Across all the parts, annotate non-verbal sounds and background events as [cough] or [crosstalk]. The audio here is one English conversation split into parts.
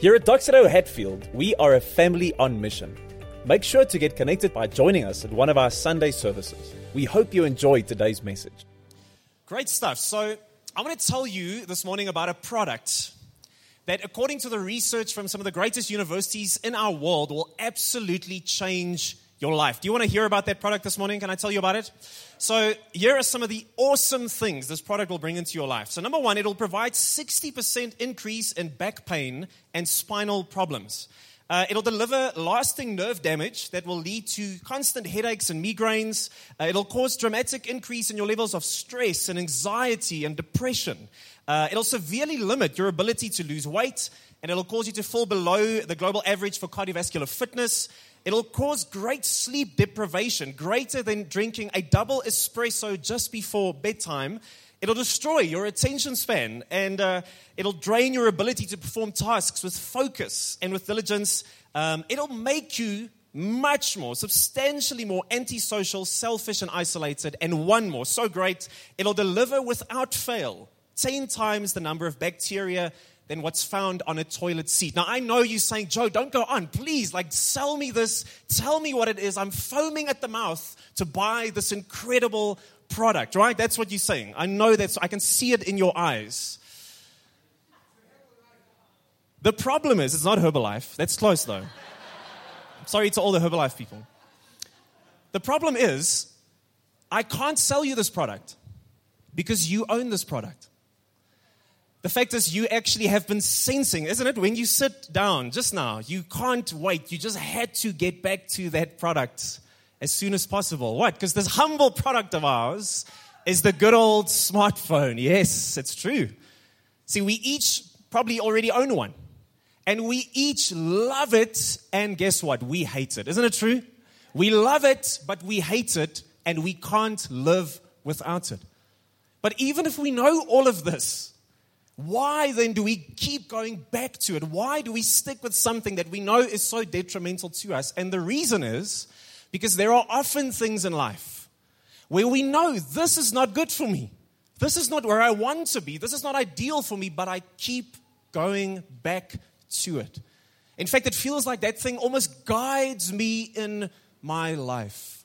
Here at Doxa Deo Hatfield, we are a family on mission. Make sure to get connected by joining us at one of our Sunday services. We hope you enjoyed today's message. Great stuff. So, I want to tell you this morning about a product that, according to the research from some of the greatest universities in our world, will absolutely change your life. Do you want to hear about that product this morning? Can I tell you about it? So, here are some of the awesome things this product will bring into your life. So, number one, it'll provide 60% increase in back pain and spinal problems. Uh, it'll deliver lasting nerve damage that will lead to constant headaches and migraines. Uh, it'll cause dramatic increase in your levels of stress and anxiety and depression. Uh, it'll severely limit your ability to lose weight, and it'll cause you to fall below the global average for cardiovascular fitness. It'll cause great sleep deprivation, greater than drinking a double espresso just before bedtime. It'll destroy your attention span and uh, it'll drain your ability to perform tasks with focus and with diligence. Um, it'll make you much more, substantially more antisocial, selfish, and isolated. And one more, so great, it'll deliver without fail 10 times the number of bacteria than what's found on a toilet seat. Now, I know you're saying, Joe, don't go on. Please, like, sell me this. Tell me what it is. I'm foaming at the mouth to buy this incredible product, right? That's what you're saying. I know that. I can see it in your eyes. The problem is, it's not Herbalife. That's close though. [laughs] Sorry to all the Herbalife people. The problem is, I can't sell you this product because you own this product. The fact is, you actually have been sensing, isn't it? When you sit down just now, you can't wait. You just had to get back to that product as soon as possible. What? Because this humble product of ours is the good old smartphone. Yes, it's true. See, we each probably already own one. And we each love it, and guess what? We hate it. Isn't it true? We love it, but we hate it, and we can't live without it. But even if we know all of this, why then do we keep going back to it? Why do we stick with something that we know is so detrimental to us? And the reason is because there are often things in life where we know this is not good for me. This is not where I want to be. This is not ideal for me, but I keep going back to it. In fact, it feels like that thing almost guides me in my life.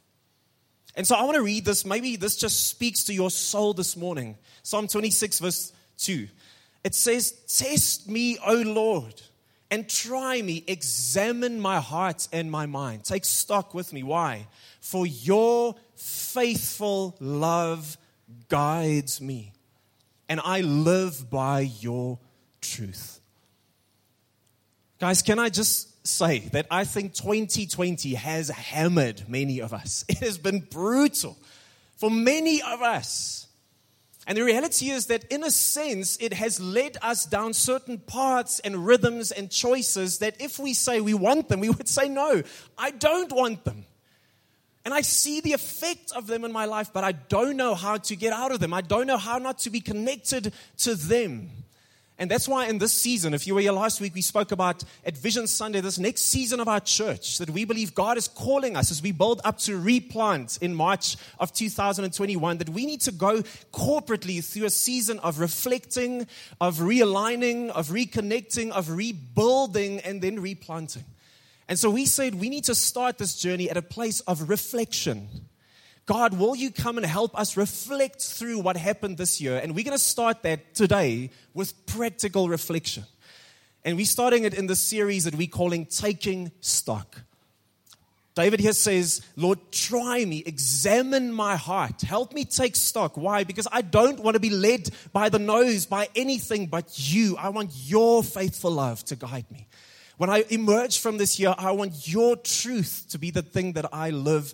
And so I want to read this. Maybe this just speaks to your soul this morning. Psalm 26, verse 2. It says, Test me, O Lord and try me, examine my heart and my mind. Take stock with me. Why? For your faithful love guides me, and I live by your truth. Guys, can I just say that I think 2020 has hammered many of us? [laughs] It has been brutal for many of us. And the reality is that, in a sense, it has led us down certain paths and rhythms and choices that if we say we want them, we would [laughs] say, No, I don't want them. And I see the effect of them in my life, but I don't know how to get out of them. I don't know how not to be connected to them. And that's why in this season, if you were here last week, we spoke about at Vision Sunday, this next season of our church, that we believe God is calling us as we build up to replant in March of 2021, that we need to go corporately through a season of reflecting, of realigning, of reconnecting, of rebuilding, and then replanting. And so we said we need to start this journey at a place of reflection God, will you come and help us reflect through what happened this year? And we're going to start that today with practical reflection. And we're starting it in the series that we're calling Taking Stock. David here says, Lord, try me, examine my heart, help me take stock. Why? Because I don't want to be led by the nose, by anything but you. I want your faithful love to guide me. When I emerge from this year, I want your truth to be the thing that I live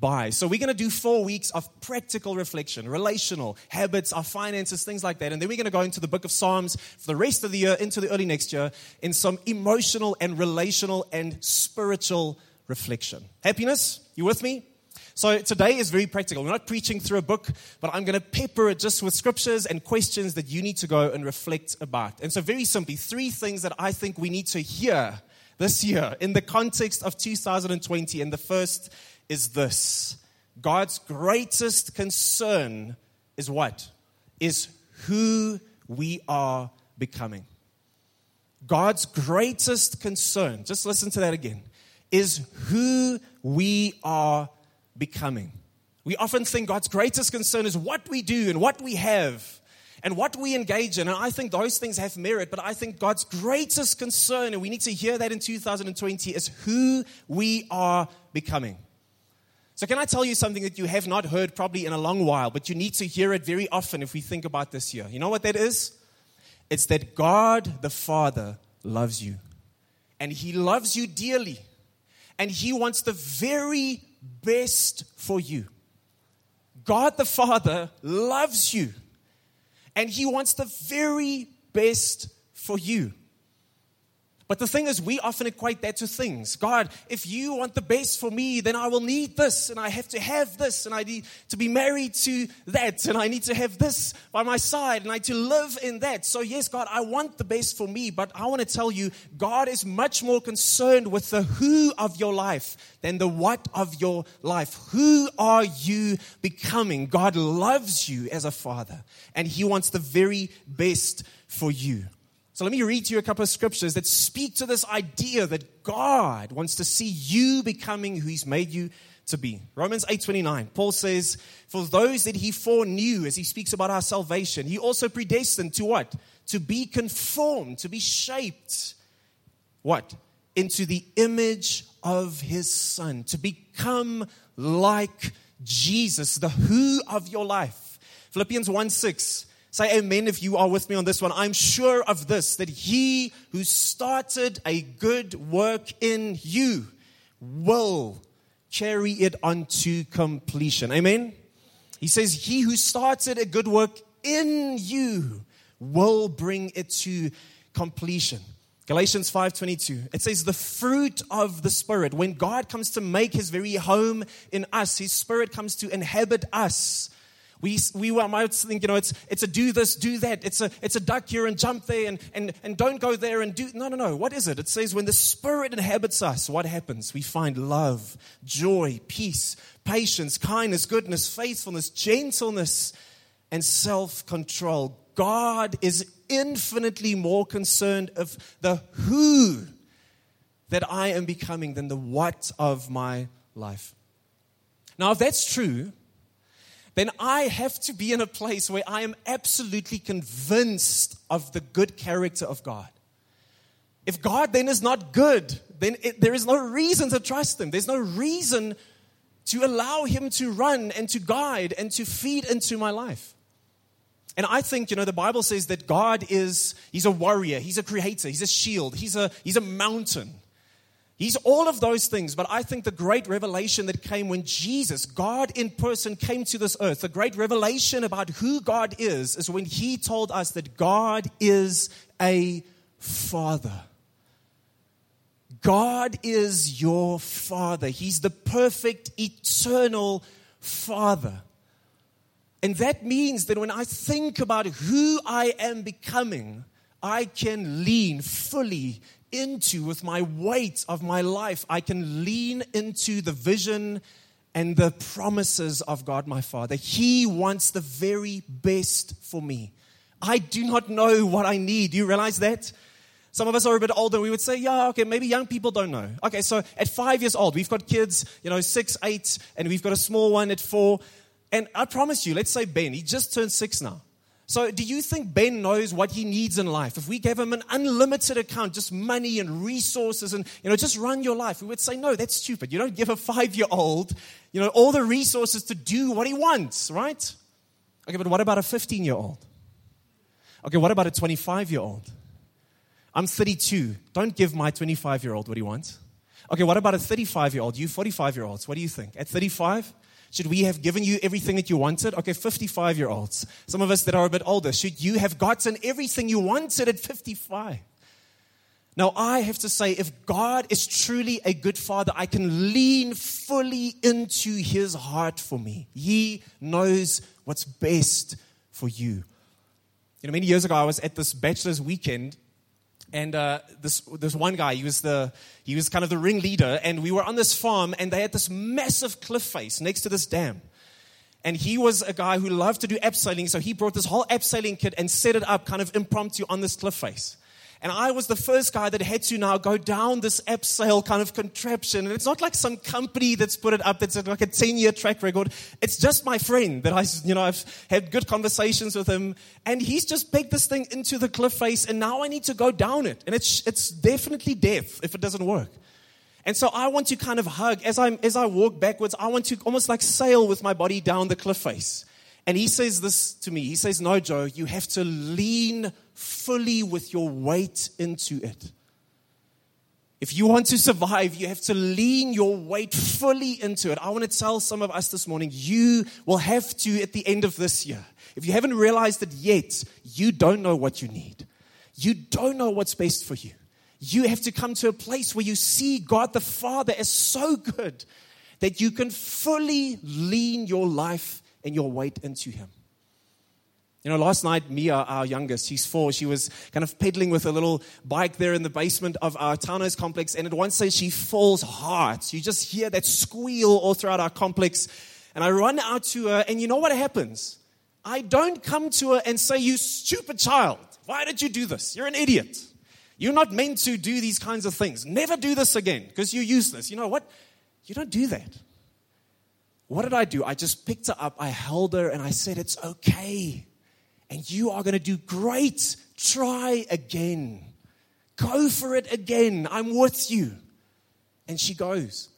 by. So we're going to do four weeks of practical reflection, relational habits, our finances, things like that. And then we're going to go into the book of Psalms for the rest of the year, into the early next year, in some emotional and relational and spiritual reflection. Happiness? You with me? So today is very practical. We're not preaching through a book, but I'm going to pepper it just with scriptures and questions that you need to go and reflect about. And so, very simply, three things that I think we need to hear this year in the context of 2020. And the first is this God's greatest concern is what? Is who we are becoming. God's greatest concern, just listen to that again, is who we are becoming. We often think God's greatest concern is what we do and what we have and what we engage in. And I think those things have merit, but I think God's greatest concern, and we need to hear that in 2020, is who we are becoming. So, can I tell you something that you have not heard probably in a long while, but you need to hear it very often if we think about this year? You know what that is? It's that God the Father loves you, and He loves you dearly, and He wants the very best for you. God the Father loves you and He wants the very best for you. But the thing is, we often equate that to things. God, if you want the best for me, then I will need this, and I have to have this, and I need to be married to that, and I need to have this by my side, and I need to live in that. So, yes, God, I want the best for me, but I want to tell you, God is much more concerned with the who of your life than the what of your life. Who are you becoming? God loves you as a father, and He wants the very best for you. So let me read to you a couple of scriptures that speak to this idea that God wants to see you becoming who he's made you to be. Romans 8:29. Paul says, "For those that he foreknew as he speaks about our salvation, he also predestined to what? To be conformed, to be shaped what? Into the image of his son, to become like Jesus, the who of your life." Philippians 1 6 Say amen if you are with me on this one. I'm sure of this, that he who started a good work in you will carry it unto completion. Amen? He says, He who started a good work in you will bring it to completion. Galatians 5:22 it says the fruit of the spirit when God comes to make his very home in us his spirit comes to inhabit us we, we might think, you know, it's, it's a do this, do that. It's a, it's a duck here and jump there and, and, and don't go there and do. No, no, no. What is it? It says when the Spirit inhabits us, what happens? We find love, joy, peace, patience, kindness, goodness, faithfulness, gentleness, and self control. God is infinitely more concerned of the who that I am becoming than the what of my life. Now, if that's true, then I have to be in a place where I am absolutely convinced of the good character of God. If God then is not good, then it, there is no reason to trust Him. There's no reason to allow Him to run and to guide and to feed into my life. And I think, you know, the Bible says that God is, He's a warrior, He's a creator, He's a shield, He's a, he's a mountain. He's all of those things, but I think the great revelation that came when Jesus, God in person, came to this earth, the great revelation about who God is, is when He told us that God is a Father. God is your Father. He's the perfect, eternal Father. And that means that when I think about who I am becoming, I can lean fully into with my weight of my life, I can lean into the vision and the promises of God my Father. He wants the very best for me. I do not know what I need. Do you realize that? Some of us are a bit older. We would say, yeah, okay, maybe young people don't know. Okay, so at five years old, we've got kids, you know, six, eight, and we've got a small one at four. And I promise you, let's say Ben, he just turned six now. So, do you think Ben knows what he needs in life? If we gave him an unlimited account, just money and resources, and you know, just run your life, we would say, no, that's stupid. You don't give a five-year-old, you know, all the resources to do what he wants, right? Okay, but what about a 15-year-old? Okay, what about a 25-year-old? I'm 32. Don't give my 25-year-old what he wants. Okay, what about a 35-year-old? You 45-year-olds, what do you think? At 35? Should we have given you everything that you wanted? Okay, 55 year olds. Some of us that are a bit older, should you have gotten everything you wanted at 55? Now, I have to say, if God is truly a good father, I can lean fully into his heart for me. He knows what's best for you. You know, many years ago, I was at this bachelor's weekend and uh, this this one guy he was the he was kind of the ringleader and we were on this farm and they had this massive cliff face next to this dam. And he was a guy who loved to do abseiling so he brought this whole abseiling kit and set it up kind of impromptu on this cliff face And I was the first guy that had to now go down this Abseil kind of contraption. And it's not like some company that's put it up that's like a 10 year track record. It's just my friend that I, you know, I've had good conversations with him. And he's just pegged this thing into the cliff face. And now I need to go down it. And it's, it's definitely death if it doesn't work. And so I want to kind of hug as I as I walk backwards. I want to almost like sail with my body down the cliff face. And he says this to me. He says, "No, Joe, you have to lean fully with your weight into it. If you want to survive, you have to lean your weight fully into it. I want to tell some of us this morning, you will have to at the end of this year. If you haven't realized it yet, you don't know what you need. You don't know what's best for you. You have to come to a place where you see God the Father as so good that you can fully lean your life and your weight into Him. You know, last night, Mia, our youngest, she's four, she was kind of pedaling with a little bike there in the basement of our townhouse complex. And at one stage, she falls hard. You just hear that squeal all throughout our complex. And I run out to her, and you know what happens? I don't come to her and say, You stupid child, why did you do this? You're an idiot. You're not meant to do these kinds of things. Never do this again because you're useless. You know what? You don't do that. What did I do? I just picked her up, I held her, and I said, It's okay and you are going to do great. Try again. Go for it again. I'm with you. And she goes.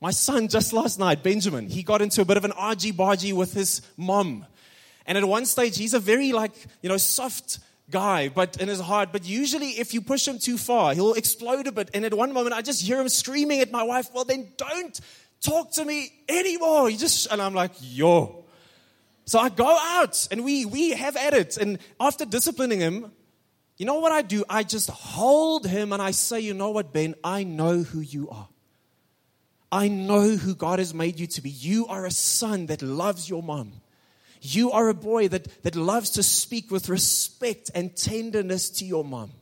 My son, just last night, Benjamin, he got into a bit of an argy bargy with his mom. And at one stage, he's a very, like, you know, soft guy, but in his heart. But usually, if you push him too far, he'll explode a bit. And at one moment, I just hear him screaming at my wife, Well, then don't talk to me anymore. You just, and I'm like, Yo, so I go out and we, we have at it. And after disciplining him, you know what I do? I just hold him and I say, you know what, Ben? I know who you are. I know who God has made you to be. You are a son that loves your mom. You are a boy that, that loves to speak with respect and tenderness to your mom.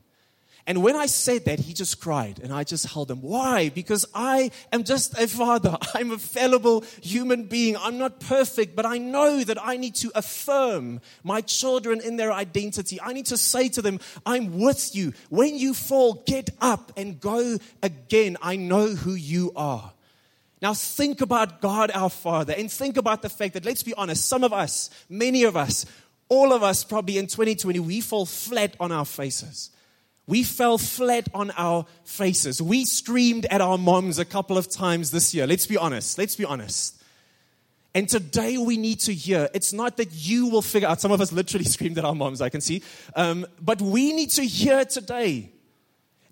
And when I said that, he just cried and I just held him. Why? Because I am just a father. [laughs] I'm a fallible human being. I'm not perfect, but I know that I need to affirm my children in their identity. I need to say to them, I'm with you. When you fall, get up and go again. I know who you are. Now think about God our Father and think about the fact that, let's be honest, some of us, many of us, all of us probably in 2020, we fall flat on our faces. We fell flat on our faces. We screamed at our moms a couple of times this year. Let's be honest. Let's be honest. And today we need to hear it's not that you will figure out, some of us literally [laughs] screamed at our moms, I can see. Um, but we need to hear today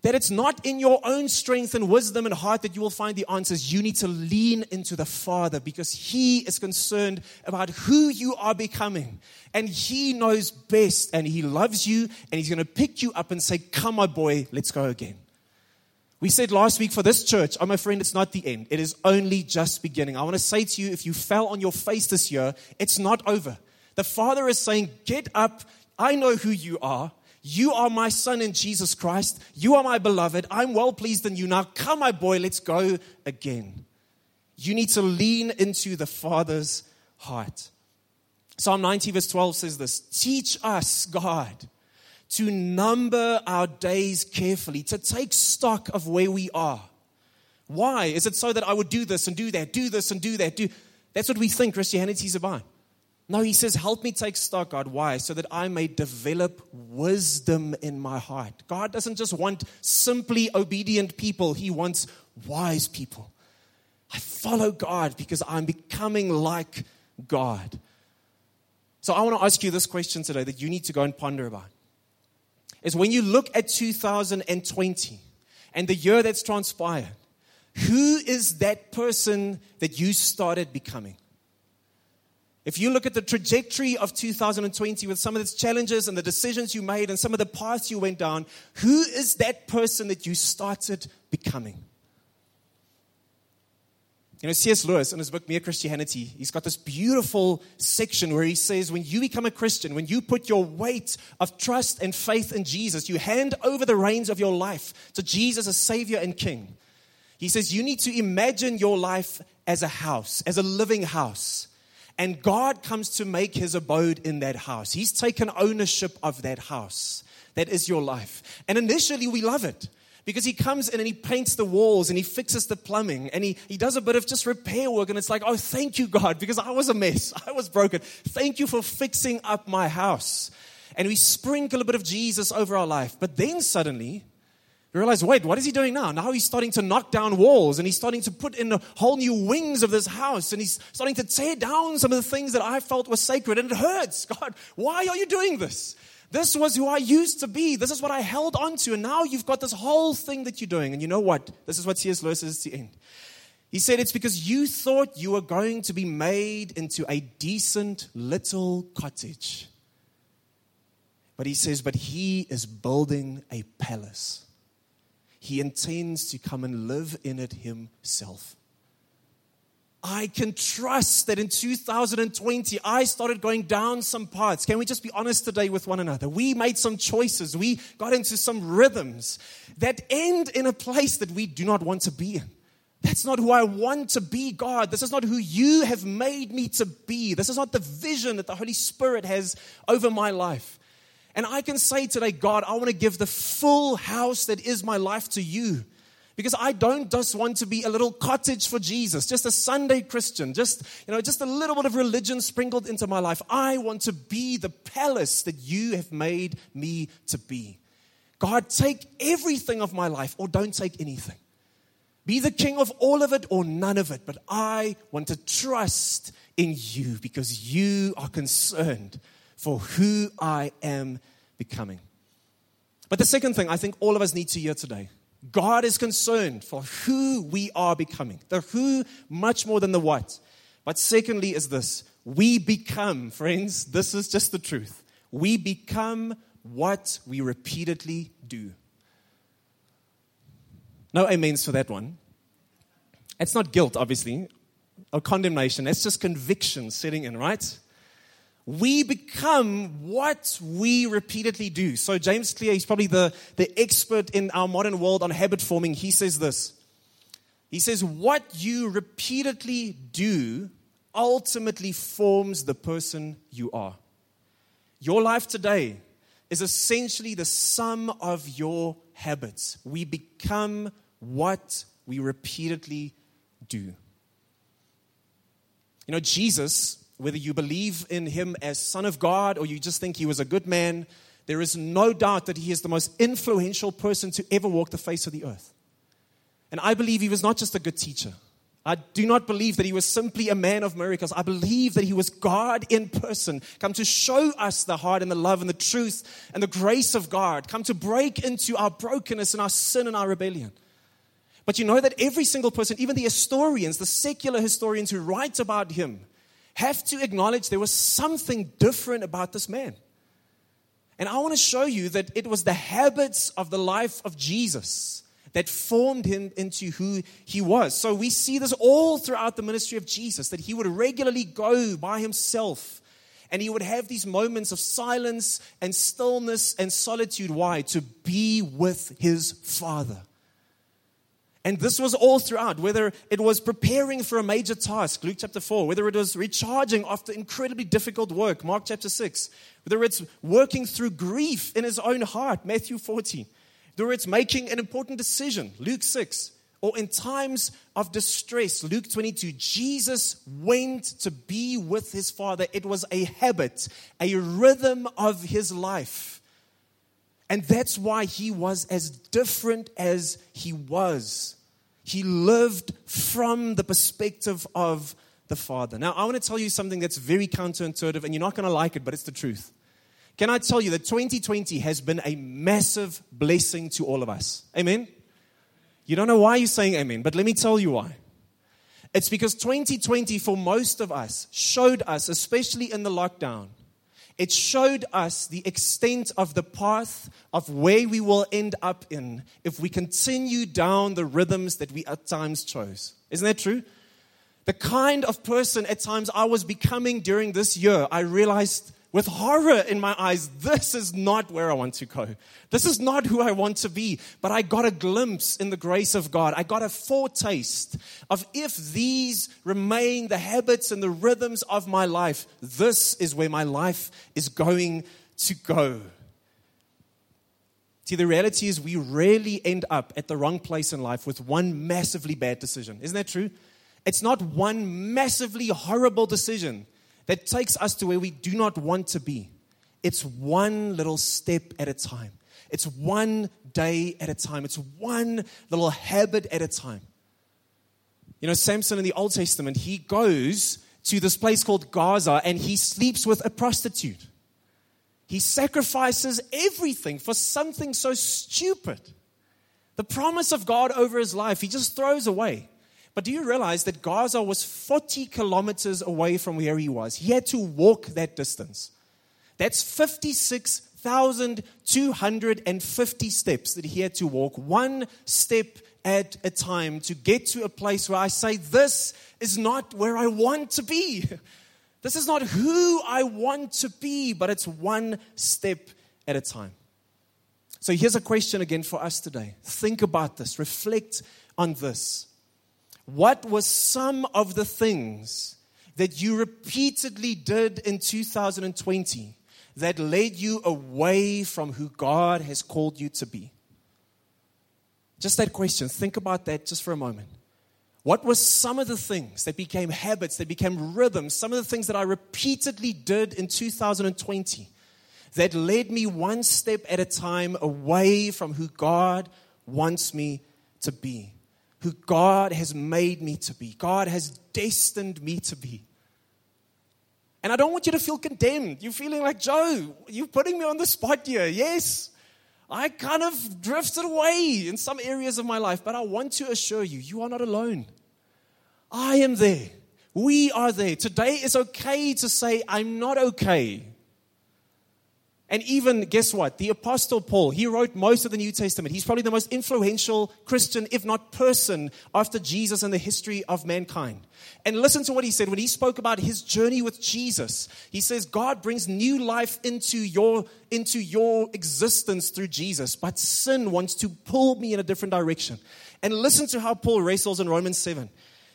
that it's not in your own strength and wisdom and heart that you will find the answers. You need to lean into the Father because He is concerned about who you are becoming. And He knows best and He loves you and He's going to pick you up and say, Come, my boy, let's go again. We said last week for this church, oh, my friend, it's not the end. It is only just beginning. I want to say to you, if you fell on your face this year, it's not over. The Father is saying, Get up. I know who you are. You are my son in Jesus Christ. You are my beloved. I'm well pleased in you. Now come, my boy, let's go again. You need to lean into the Father's heart. Psalm 90, verse 12 says this Teach us, God, to number our days carefully, to take stock of where we are. Why? Is it so that I would do this and do that, do this and do that? Do... That's what we think Christianity is about. No, he says, Help me take stock, God. Why? So that I may develop wisdom in my heart. God doesn't just want simply obedient people, He wants wise people. I follow God because I'm becoming like God. So I want to ask you this question today that you need to go and ponder about. Is when you look at 2020 and the year that's transpired, who is that person that you started becoming? If you look at the trajectory of 2020 with some of its challenges and the decisions you made and some of the paths you went down, who is that person that you started becoming? You know, C.S. Lewis in his book Mere Christianity, he's got this beautiful section where he says, when you become a Christian, when you put your weight of trust and faith in Jesus, you hand over the reins of your life to Jesus as Savior and King. He says, you need to imagine your life as a house, as a living house and God comes to make his abode in that house. He's taken ownership of that house. that is your life. And initially, we love it. Because he comes in and he paints the walls and he fixes the plumbing and he, he does a bit of just repair work. And it's like, oh, thank you, God, because I was a mess. [laughs] I was broken. Thank you for fixing up my house. And we sprinkle a bit of Jesus over our life. But then suddenly, we realize, wait, what is he doing now? Now he's starting to knock down walls and he's starting to put in a whole new wings of this house and he's starting to tear down some of the things that I felt were sacred and it hurts. [laughs] God, why are you doing this? This was who I used to be. This is what I held on to. And now you've got this whole thing that you're doing. And you know what? This is what C.S. Lewis says at the end. He said, It's because you thought you were going to be made into a decent little cottage. But he says, But he is building a palace. He intends to come and live in it himself. I can trust that in 2020, I started going down some paths. Can we just be honest today with one another? We made some choices. We got into some rhythms that end in a place that we do not want to be in. That's not who I want to be, God. This is not who you have made me to be. This is not the vision that the Holy Spirit has over my life. And I can say today, God, I want to give the full house that is my life to you. Because I don't just want to be a little cottage for Jesus, just a Sunday Christian, just, you know, just a little bit of religion sprinkled into my life. I want to be the palace that you have made me to be. God, take everything of my life or don't take anything. Be the king of all of it or none of it. But I want to trust in you because you are concerned for who I am becoming. But the second thing I think all of us need to hear today God is concerned for who we are becoming. The who much more than the what. But secondly, is this we become, friends, this is just the truth. We become what we repeatedly do. No amens for that one. It's not guilt, obviously, or condemnation. It's just conviction setting in, right? We become what we repeatedly do. So, James Clear, he's probably the, the expert in our modern world on habit forming. He says this He says, What you repeatedly do ultimately forms the person you are. Your life today is essentially the sum of your habits. We become what we repeatedly do. You know, Jesus whether you believe in him as Son of God or you just think he was a good man, there is no doubt that he is the most influential person to ever walk the face of the earth. And I believe he was not just a good teacher. I do not believe that he was simply a man of miracles. I believe that he was God in person, come to show us the heart and the love and the truth and the grace of God, come to break into our brokenness and our sin and our rebellion. But you know that every single person, even the historians, the secular historians who write about him, have to acknowledge there was something different about this man. And I want to show you that it was the habits of the life of Jesus that formed him into who he was. So we see this all throughout the ministry of Jesus that he would regularly go by himself and he would have these moments of silence and stillness and solitude. Why? To be with his Father. And this was all throughout, whether it was preparing for a major task, Luke chapter 4, whether it was recharging after incredibly difficult work, Mark chapter 6, whether it's working through grief in his own heart, Matthew 14, whether it's making an important decision, Luke 6, or in times of distress, Luke 22, Jesus went to be with his Father. It was a habit, a rhythm of his life. And that's why he was as different as he was. He lived from the perspective of the Father. Now, I want to tell you something that's very counterintuitive, and you're not going to like it, but it's the truth. Can I tell you that 2020 has been a massive blessing to all of us? Amen? You don't know why you're saying amen, but let me tell you why. It's because 2020, for most of us, showed us, especially in the lockdown, it showed us the extent of the path of where we will end up in if we continue down the rhythms that we at times chose. Isn't that true? The kind of person at times I was becoming during this year, I realized with horror in my eyes, this is not where I want to go. This is not who I want to be. But I got a glimpse in the grace of God. I got a foretaste of if these remain the habits and the rhythms of my life, this is where my life is going to go. See, the reality is we rarely end up at the wrong place in life with one massively bad decision. Isn't that true? It's not one massively horrible decision that takes us to where we do not want to be. It's one little step at a time. It's one day at a time. It's one little habit at a time. You know, Samson in the Old Testament, he goes to this place called Gaza and he sleeps with a prostitute. He sacrifices everything for something so stupid. The promise of God over his life, he just throws away. But do you realize that Gaza was 40 kilometers away from where he was? He had to walk that distance. That's 56,250 steps that he had to walk, one step at a time, to get to a place where I say, This is not where I want to be. [laughs] This is not who I want to be, but it's one step at a time. So here's a question again for us today. Think about this, reflect on this. What was some of the things that you repeatedly did in 2020 that led you away from who God has called you to be? Just that question. Think about that just for a moment. What were some of the things that became habits, that became rhythms, some of the things that I repeatedly did in 2020 that led me one step at a time away from who God wants me to be? Who God has made me to be. God has destined me to be. And I don't want you to feel condemned. You're feeling like, Joe, you're putting me on the spot here. Yes, I kind of drifted away in some areas of my life, but I want to assure you, you are not alone. I am there. We are there. Today is okay to say, I'm not okay. And even, guess what? The Apostle Paul, he wrote most of the New Testament. He's probably the most influential Christian, if not person, after Jesus in the history of mankind. And listen to what he said when he spoke about his journey with Jesus. He says, God brings new life into your, into your existence through Jesus, but sin wants to pull me in a different direction. And listen to how Paul wrestles in Romans 7.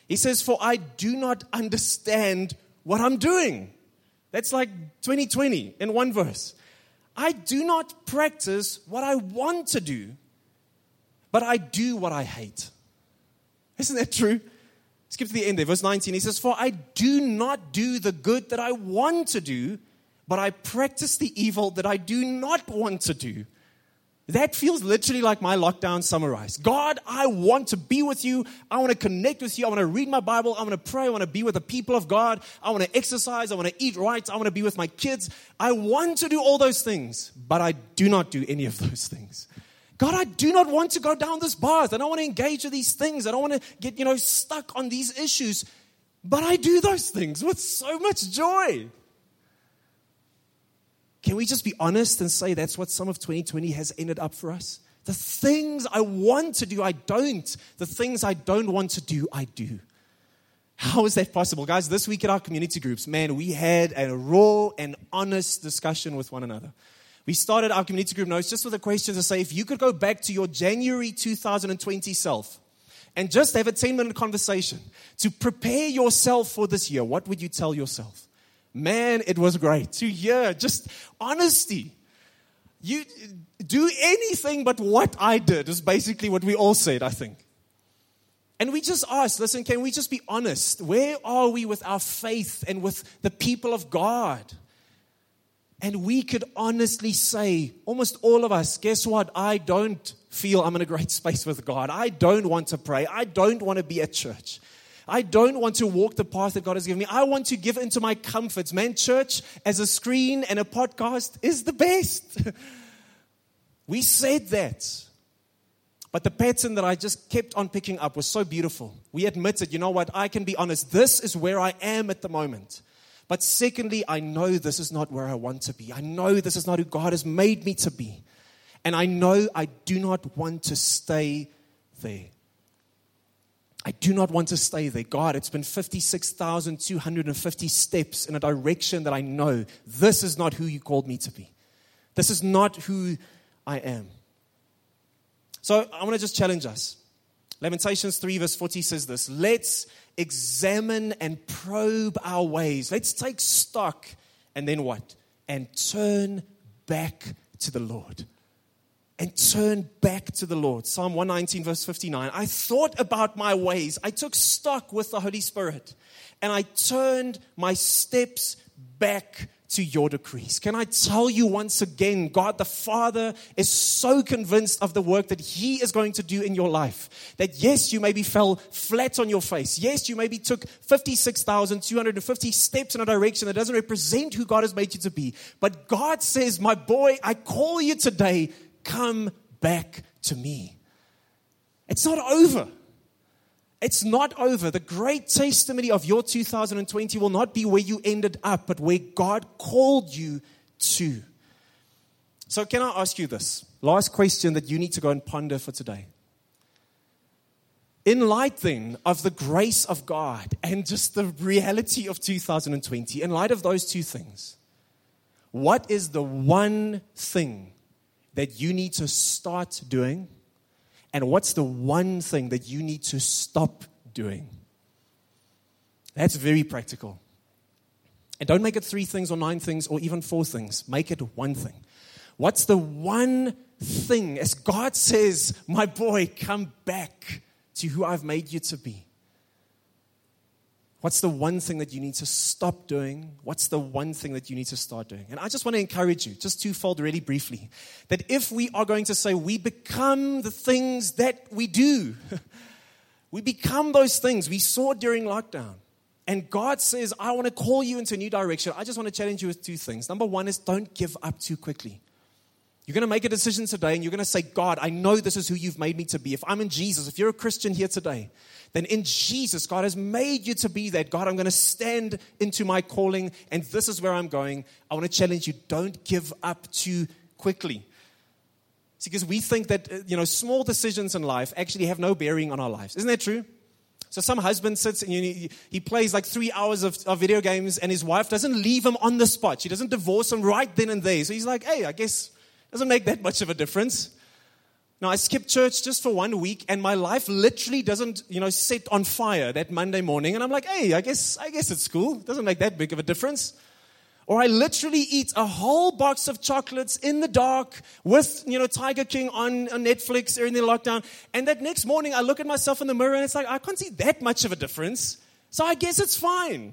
He says, For I do not understand what I'm doing. That's like 2020 in one verse. I do not practice what I want to do, but I do what I hate. Isn't that true? Skip to the end there, verse 19. He says, For I do not do the good that I want to do, but I practice the evil that I do not want to do. That feels literally like my lockdown summarized. God, I want to be with you. I want to connect with you. I want to read my Bible. I want to pray. I want to be with the people of God. I want to exercise. I want to eat right. I want to be with my kids. I want to do all those things, but I do not do any of those things. God, I do not want to go down this path. I don't want to engage with these things. I don't want to get, you know, stuck on these issues. But I do those things with so much joy. Can we just be honest and say that's what some of 2020 has ended up for us? The things I want to do, I don't. The things I don't want to do, I do. How is that possible? Guys, this week at our community groups, man, we had a raw and honest discussion with one another. We started our community group notes just with a question to say if you could go back to your January 2020 self and just have a 10 minute conversation to prepare yourself for this year, what would you tell yourself? Man, it was great to hear just honesty. You do anything but what I did, is basically what we all said, I think. And we just asked, listen, can we just be honest? Where are we with our faith and with the people of God? And we could honestly say, almost all of us, guess what? I don't feel I'm in a great space with God. I don't want to pray. I don't want to be at church. I don't want to walk the path that God has given me. I want to give into my comforts. Man, church as a screen and a podcast is the best. [laughs] we said that. But the pattern that I just kept on picking up was so beautiful. We admitted, you know what, I can be honest, this is where I am at the moment. But secondly, I know this is not where I want to be. I know this is not who God has made me to be. And I know I do not want to stay there. I do not want to stay there. God, it's been 56,250 steps in a direction that I know this is not who you called me to be. This is not who I am. So I want to just challenge us. Lamentations 3, verse 40 says this Let's examine and probe our ways. Let's take stock and then what? And turn back to the Lord. And turn back to the Lord. Psalm 119, verse 59. I thought about my ways. I took stock with the Holy Spirit and I turned my steps back to your decrees. Can I tell you once again, God the Father is so convinced of the work that He is going to do in your life that yes, you maybe fell flat on your face. Yes, you maybe took 56,250 steps in a direction that doesn't represent who God has made you to be. But God says, My boy, I call you today, come back to me. It's not over. It's not over. The great testimony of your 2020 will not be where you ended up, but where God called you to. So, can I ask you this? Last question that you need to go and ponder for today. In light then of the grace of God and just the reality of 2020, in light of those two things, what is the one thing that you need to start doing and what's the one thing that you need to stop doing? That's very practical. And don't make it three things or nine things or even four things. Make it one thing. What's the one thing, as God says, my boy, come back to who I've made you to be? What's the one thing that you need to stop doing? What's the one thing that you need to start doing? And I just want to encourage you, just twofold, really briefly, that if we are going to say we become the things that we do, [laughs] we become those things we saw during lockdown. And God says, I want to call you into a new direction. I just want to challenge you with two things. Number one is don't give up too quickly. You're going to make a decision today and you're going to say, God, I know this is who you've made me to be. If I'm in Jesus, if you're a Christian here today, then in Jesus, God has made you to be that. God, I'm going to stand into my calling and this is where I'm going. I want to challenge you don't give up too quickly. See, because we think that, uh, you know, small decisions in life actually have no bearing on our lives. Isn't that true? So some husband sits and he, plays like three hours of, of, video games and his wife doesn't leave him on the spot. She doesn't divorce him right then and there. So he's like, hey, I guess doesn't make that much of a difference. Now, I skipped church just for one week, and my life literally doesn't, you know, set on fire that Monday morning. And I'm like, hey, I guess, I guess it's cool. It doesn't make that big of a difference. Or I literally eat a whole box of chocolates in the dark with, you know, Tiger King on, on Netflix during the lockdown. And that next morning, I look at myself in the mirror, and it's like, I can't see that much of a difference. So I guess it's fine.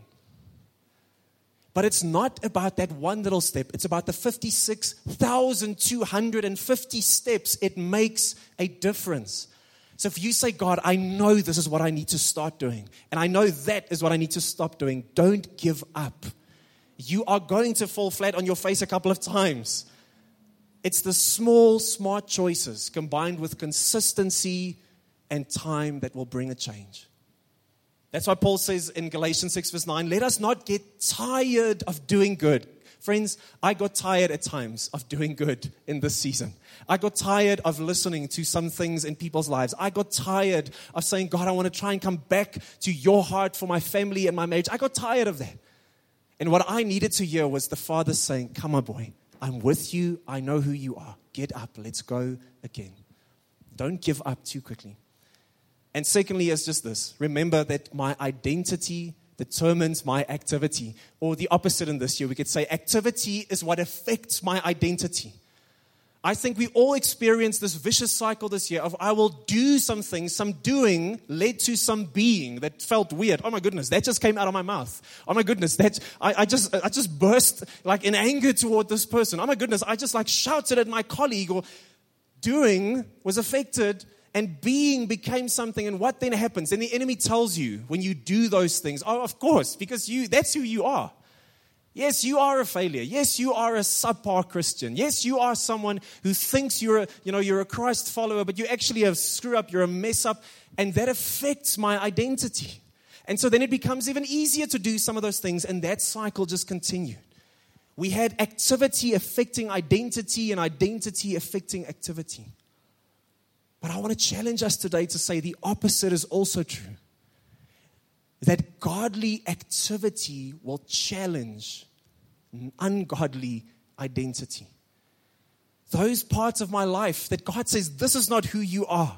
But it's not about that one little step. It's about the 56,250 steps. It makes a difference. So if you say, God, I know this is what I need to start doing, and I know that is what I need to stop doing, don't give up. You are going to fall flat on your face a couple of times. It's the small, smart choices combined with consistency and time that will bring a change. That's why Paul says in Galatians 6, verse 9, let us not get tired of doing good. Friends, I got tired at times of doing good in this season. I got tired of listening to some things in people's lives. I got tired of saying, God, I want to try and come back to your heart for my family and my marriage. I got tired of that. And what I needed to hear was the Father saying, Come on, boy, I'm with you. I know who you are. Get up. Let's go again. Don't give up too quickly. And secondly, is just this remember that my identity determines my activity. Or the opposite in this year, we could say activity is what affects my identity. I think we all experienced this vicious cycle this year of I will do something, some doing led to some being that felt weird. Oh my goodness, that just came out of my mouth. Oh my goodness, that I, I just I just burst like in anger toward this person. Oh my goodness, I just like shouted at my colleague or doing was affected and being became something and what then happens? And the enemy tells you when you do those things oh of course because you that's who you are. Yes you are a failure. Yes you are a subpar christian. Yes you are someone who thinks you're a you know you're a christ follower but you actually a screw up you're a mess up and that affects my identity. And so then it becomes even easier to do some of those things and that cycle just continued. We had activity affecting identity and identity affecting activity but I want to challenge us today to say the opposite is also true. That godly activity will challenge ungodly identity. Those parts of my life that God says, This is not who you are.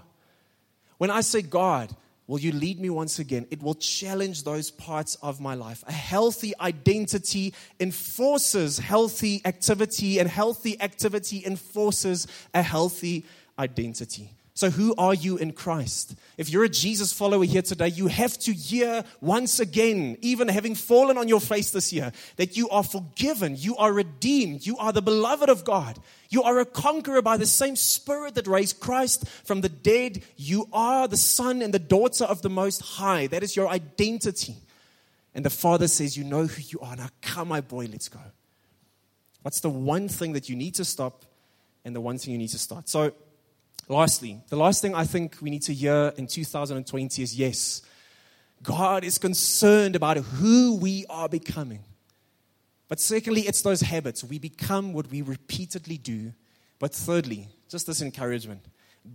When I say, God, Will you lead me once again? It will challenge those parts of my life. A healthy identity enforces healthy activity, and healthy activity enforces a healthy identity. So, who are you in Christ? If you're a Jesus follower here today, you have to hear once again, even having fallen on your face this year, that you are forgiven, you are redeemed, you are the beloved of God, you are a conqueror by the same Spirit that raised Christ from the dead. You are the son and the daughter of the Most High. That is your identity. And the Father says, You know who you are. Now, come, my boy, let's go. What's the one thing that you need to stop and the one thing you need to start? So, Lastly, the last thing I think we need to hear in 2020 is yes, God is concerned about who we are becoming. But secondly, it's those habits. We become what we repeatedly do. But thirdly, just this encouragement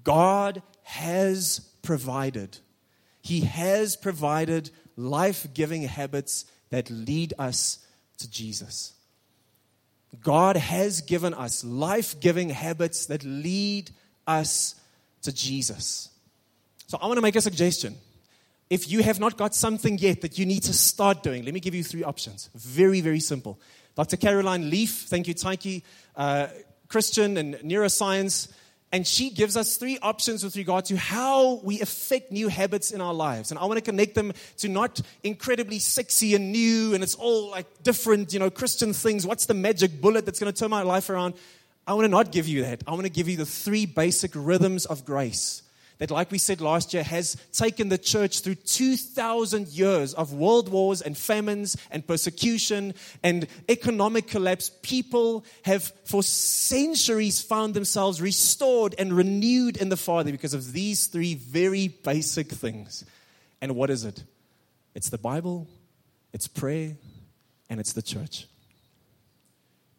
God has provided. He has provided life giving habits that lead us to Jesus. God has given us life giving habits that lead us to Jesus. So I want to make a suggestion. If you have not got something yet that you need to start doing, let me give you three options. Very, very simple. Dr. Caroline Leaf, thank you, Taiki, uh, Christian and neuroscience, and she gives us three options with regard to how we affect new habits in our lives. And I want to connect them to not incredibly sexy and new, and it's all like different, you know, Christian things. What's the magic bullet that's going to turn my life around? I want to not give you that. I want to give you the three basic rhythms of grace that, like we said last year, has taken the church through 2,000 years of world wars and famines and persecution and economic collapse. People have, for centuries, found themselves restored and renewed in the Father because of these three very basic things. And what is it? It's the Bible, it's prayer, and it's the church.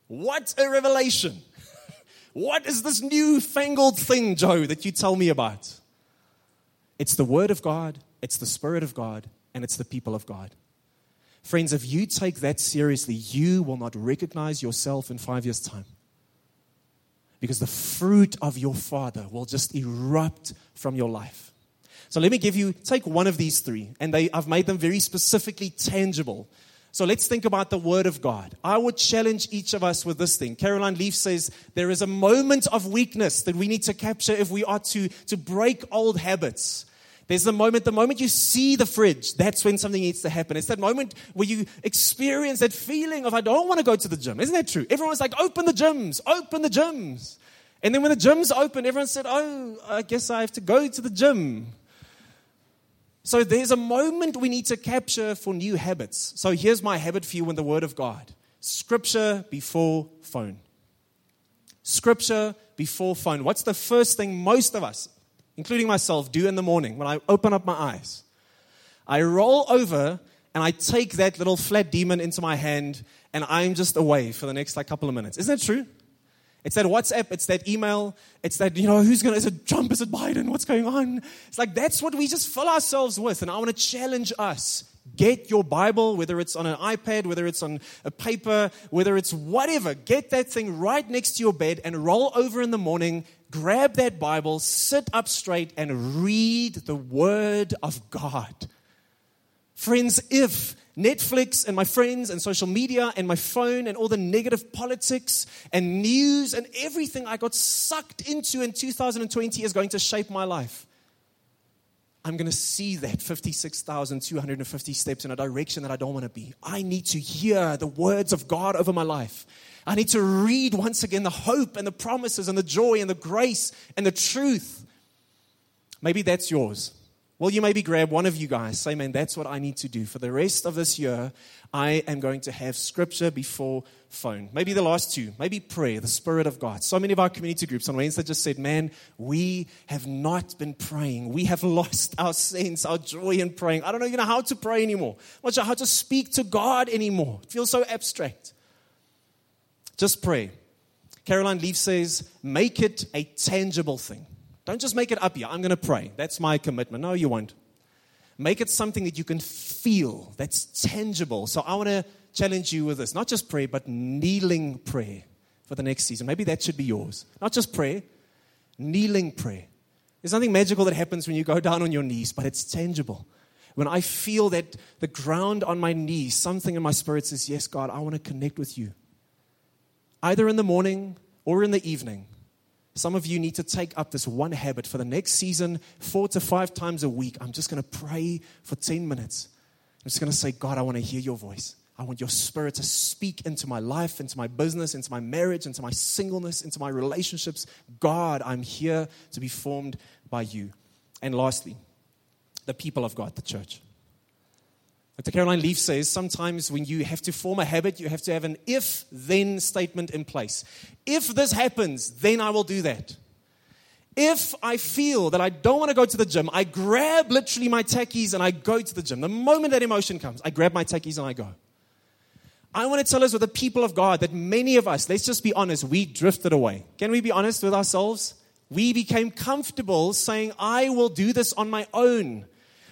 What a revelation! What is this newfangled thing, Joe, that you tell me about? It's the Word of God, it's the Spirit of God, and it's the people of God. Friends, if you take that seriously, you will not recognize yourself in five years' time. Because the fruit of your Father will just erupt from your life. So let me give you, take one of these three, and they, I've made them very specifically tangible so let's think about the Word of God. I would challenge each of us with this thing. Caroline Leaf says there is a moment of weakness that we need to capture if we are to, to break old habits. There's the moment, the moment you see the fridge, that's when something needs to happen. It's that moment where you experience that feeling of, I don't want to go to the gym. Isn't that true? Everyone's like, open the gyms, open the gyms. And then when the gyms open, everyone said, oh, I guess I have to go to the gym. So there's a moment we need to capture for new habits. So here's my habit for you in the Word of God Scripture before phone. Scripture before phone. What's the first thing most of us, including myself, do in the morning when I open up my eyes? I roll over and I take that little flat demon into my hand and I'm just away for the next like couple of minutes. Isn't that true? It's that WhatsApp, it's that email, it's that, you know, who's going to, is it Trump, is it Biden, what's going on? It's like that's what we just fill ourselves with. And I want to challenge us. Get your Bible, whether it's on an iPad, whether it's on a paper, whether it's whatever. Get that thing right next to your bed and roll over in the morning. Grab that Bible, sit up straight, and read the Word of God. Friends, if Netflix and my friends and social media and my phone and all the negative politics and news and everything I got sucked into in 2020 is going to shape my life. I'm going to see that 56,250 steps in a direction that I don't want to be. I need to hear the words of God over my life. I need to read once again the hope and the promises and the joy and the grace and the truth. Maybe that's yours. Well, you maybe grab one of you guys, say, man, that's what I need to do. For the rest of this year, I am going to have scripture before phone. Maybe the last two, maybe prayer, the Spirit of God. So many of our community groups on Wednesday just said, man, we have not been praying. We have [laughs] lost our sense, our joy in praying. I don't know even know how to pray anymore. I'm not sure how to speak to God anymore. It feels so abstract. Just pray. Caroline Leaf says, make it a tangible thing. Don't just make it up here. I'm going to pray. That's my commitment. No, you won't. Make it something that you can feel, that's tangible. So I want to challenge you with this not just prayer, but kneeling prayer for the next season. Maybe that should be yours. Not just prayer, kneeling prayer. There's nothing magical that happens when you go down on your knees, but it's tangible. When I feel that the ground on my knees, something in my spirit says, Yes, God, I want to connect with you. Either in the morning or in the evening. Some of you need to take up this one habit for the next season, four to five times a week. I'm just going to pray for 10 minutes. I'm just going to say, God, I want to hear your voice. I want your spirit to speak into my life, into my business, into my marriage, into my singleness, into my relationships. God, I'm here to be formed by you. And lastly, the people of God, the church. Dr. Caroline Leaf says sometimes when you have to form a habit, you have to have an if then statement in place. If this happens, then I will do that. If I feel that I don't want to go to the gym, I grab literally my tackies and I go to the gym. The moment that emotion comes, I grab my tackies and I go. I want to tell us with the people of God that many of us, let's just be honest, we drifted away. Can we be honest with ourselves? We became comfortable saying, I will do this on my own.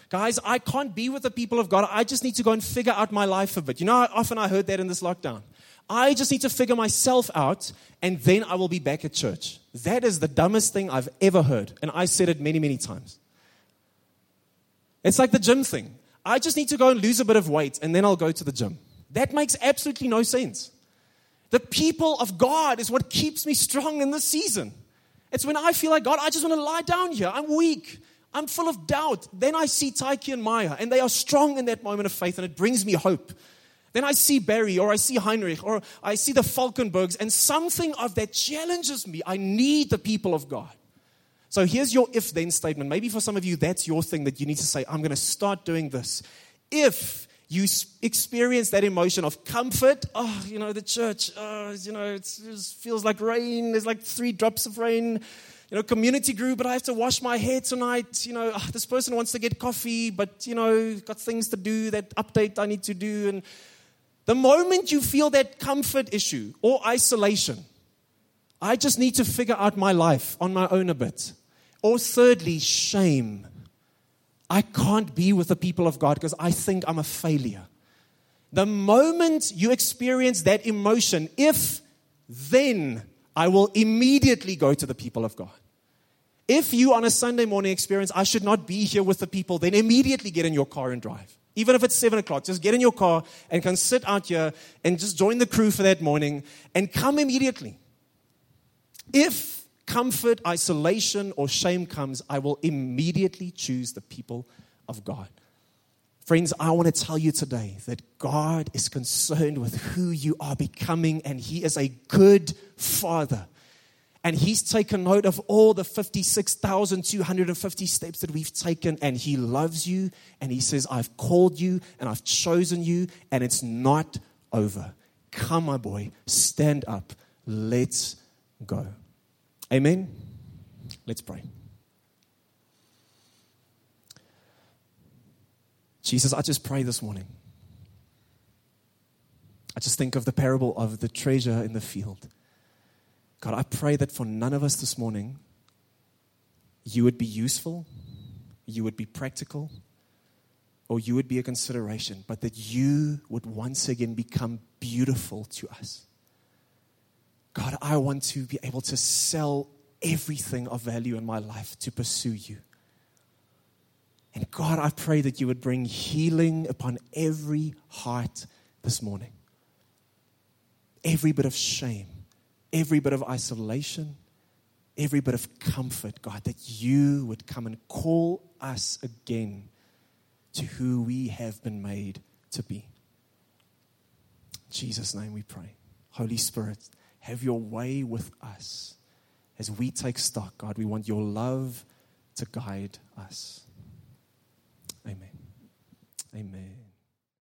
Guys, I can't be with the people of God. I just need to go and figure out my life a bit. You know often I heard that in this lockdown? I just need to figure myself out and then I will be back at church. That is the dumbest thing I've ever heard. And I said it many, many times. It's like the gym thing. I just need to go and lose a bit of weight and then I'll go to the gym. That makes absolutely no sense. The people of God is what keeps me strong in this season. It's when I feel like, God, I just want to lie down here. I'm weak. I'm full of doubt. Then I see Taiki and Maya, and they are strong in that moment of faith, and it brings me hope. Then I see Barry, or I see Heinrich, or I see the Falkenbergs, and something of that challenges me. I need the people of God. So here's your if then statement. Maybe for some of you, that's your thing that you need to say, I'm going to start doing this. If you experience that emotion of comfort. Oh, you know, the church, oh, you know, it feels like rain. There's like three drops of rain. You know, community group, but I have to wash my hair tonight. You know, oh, this person wants to get coffee, but, you know, got things to do, that update I need to do. And the moment you feel that comfort issue or isolation, I just need to figure out my life on my own a bit. Or thirdly, shame. I can't be with the people of God because I think I'm a failure. The moment you experience that emotion, if then I will immediately go to the people of God. If you on a Sunday morning experience, I should not be here with the people, then immediately get in your car and drive. Even if it's seven o'clock, just get in your car and can sit out here and just join the crew for that morning and come immediately. If comfort, isolation, or shame comes, I will immediately choose the people of God. Friends, I want to tell you today that God is concerned with who you are becoming, and He is a good Father. And He's taken note of all the 56,250 steps that we've taken, and He loves you, and He says, I've called you, and I've chosen you, and it's not over. Come, my boy, stand up. Let's go. Amen? Let's pray. Jesus, I just pray this morning. I just think of the parable of the treasure in the field. God, I pray that for none of us this morning, you would be useful, you would be practical, or you would be a consideration, but that you would once again become beautiful to us. God, I want to be able to sell everything of value in my life to pursue you. And God, I pray that you would bring healing upon every heart this morning. Every bit of shame, every bit of isolation, every bit of comfort, God, that you would come and call us again to who we have been made to be. In Jesus' name we pray. Holy Spirit, have your way with us. As we take stock, God, we want your love to guide us. Amen. Amen.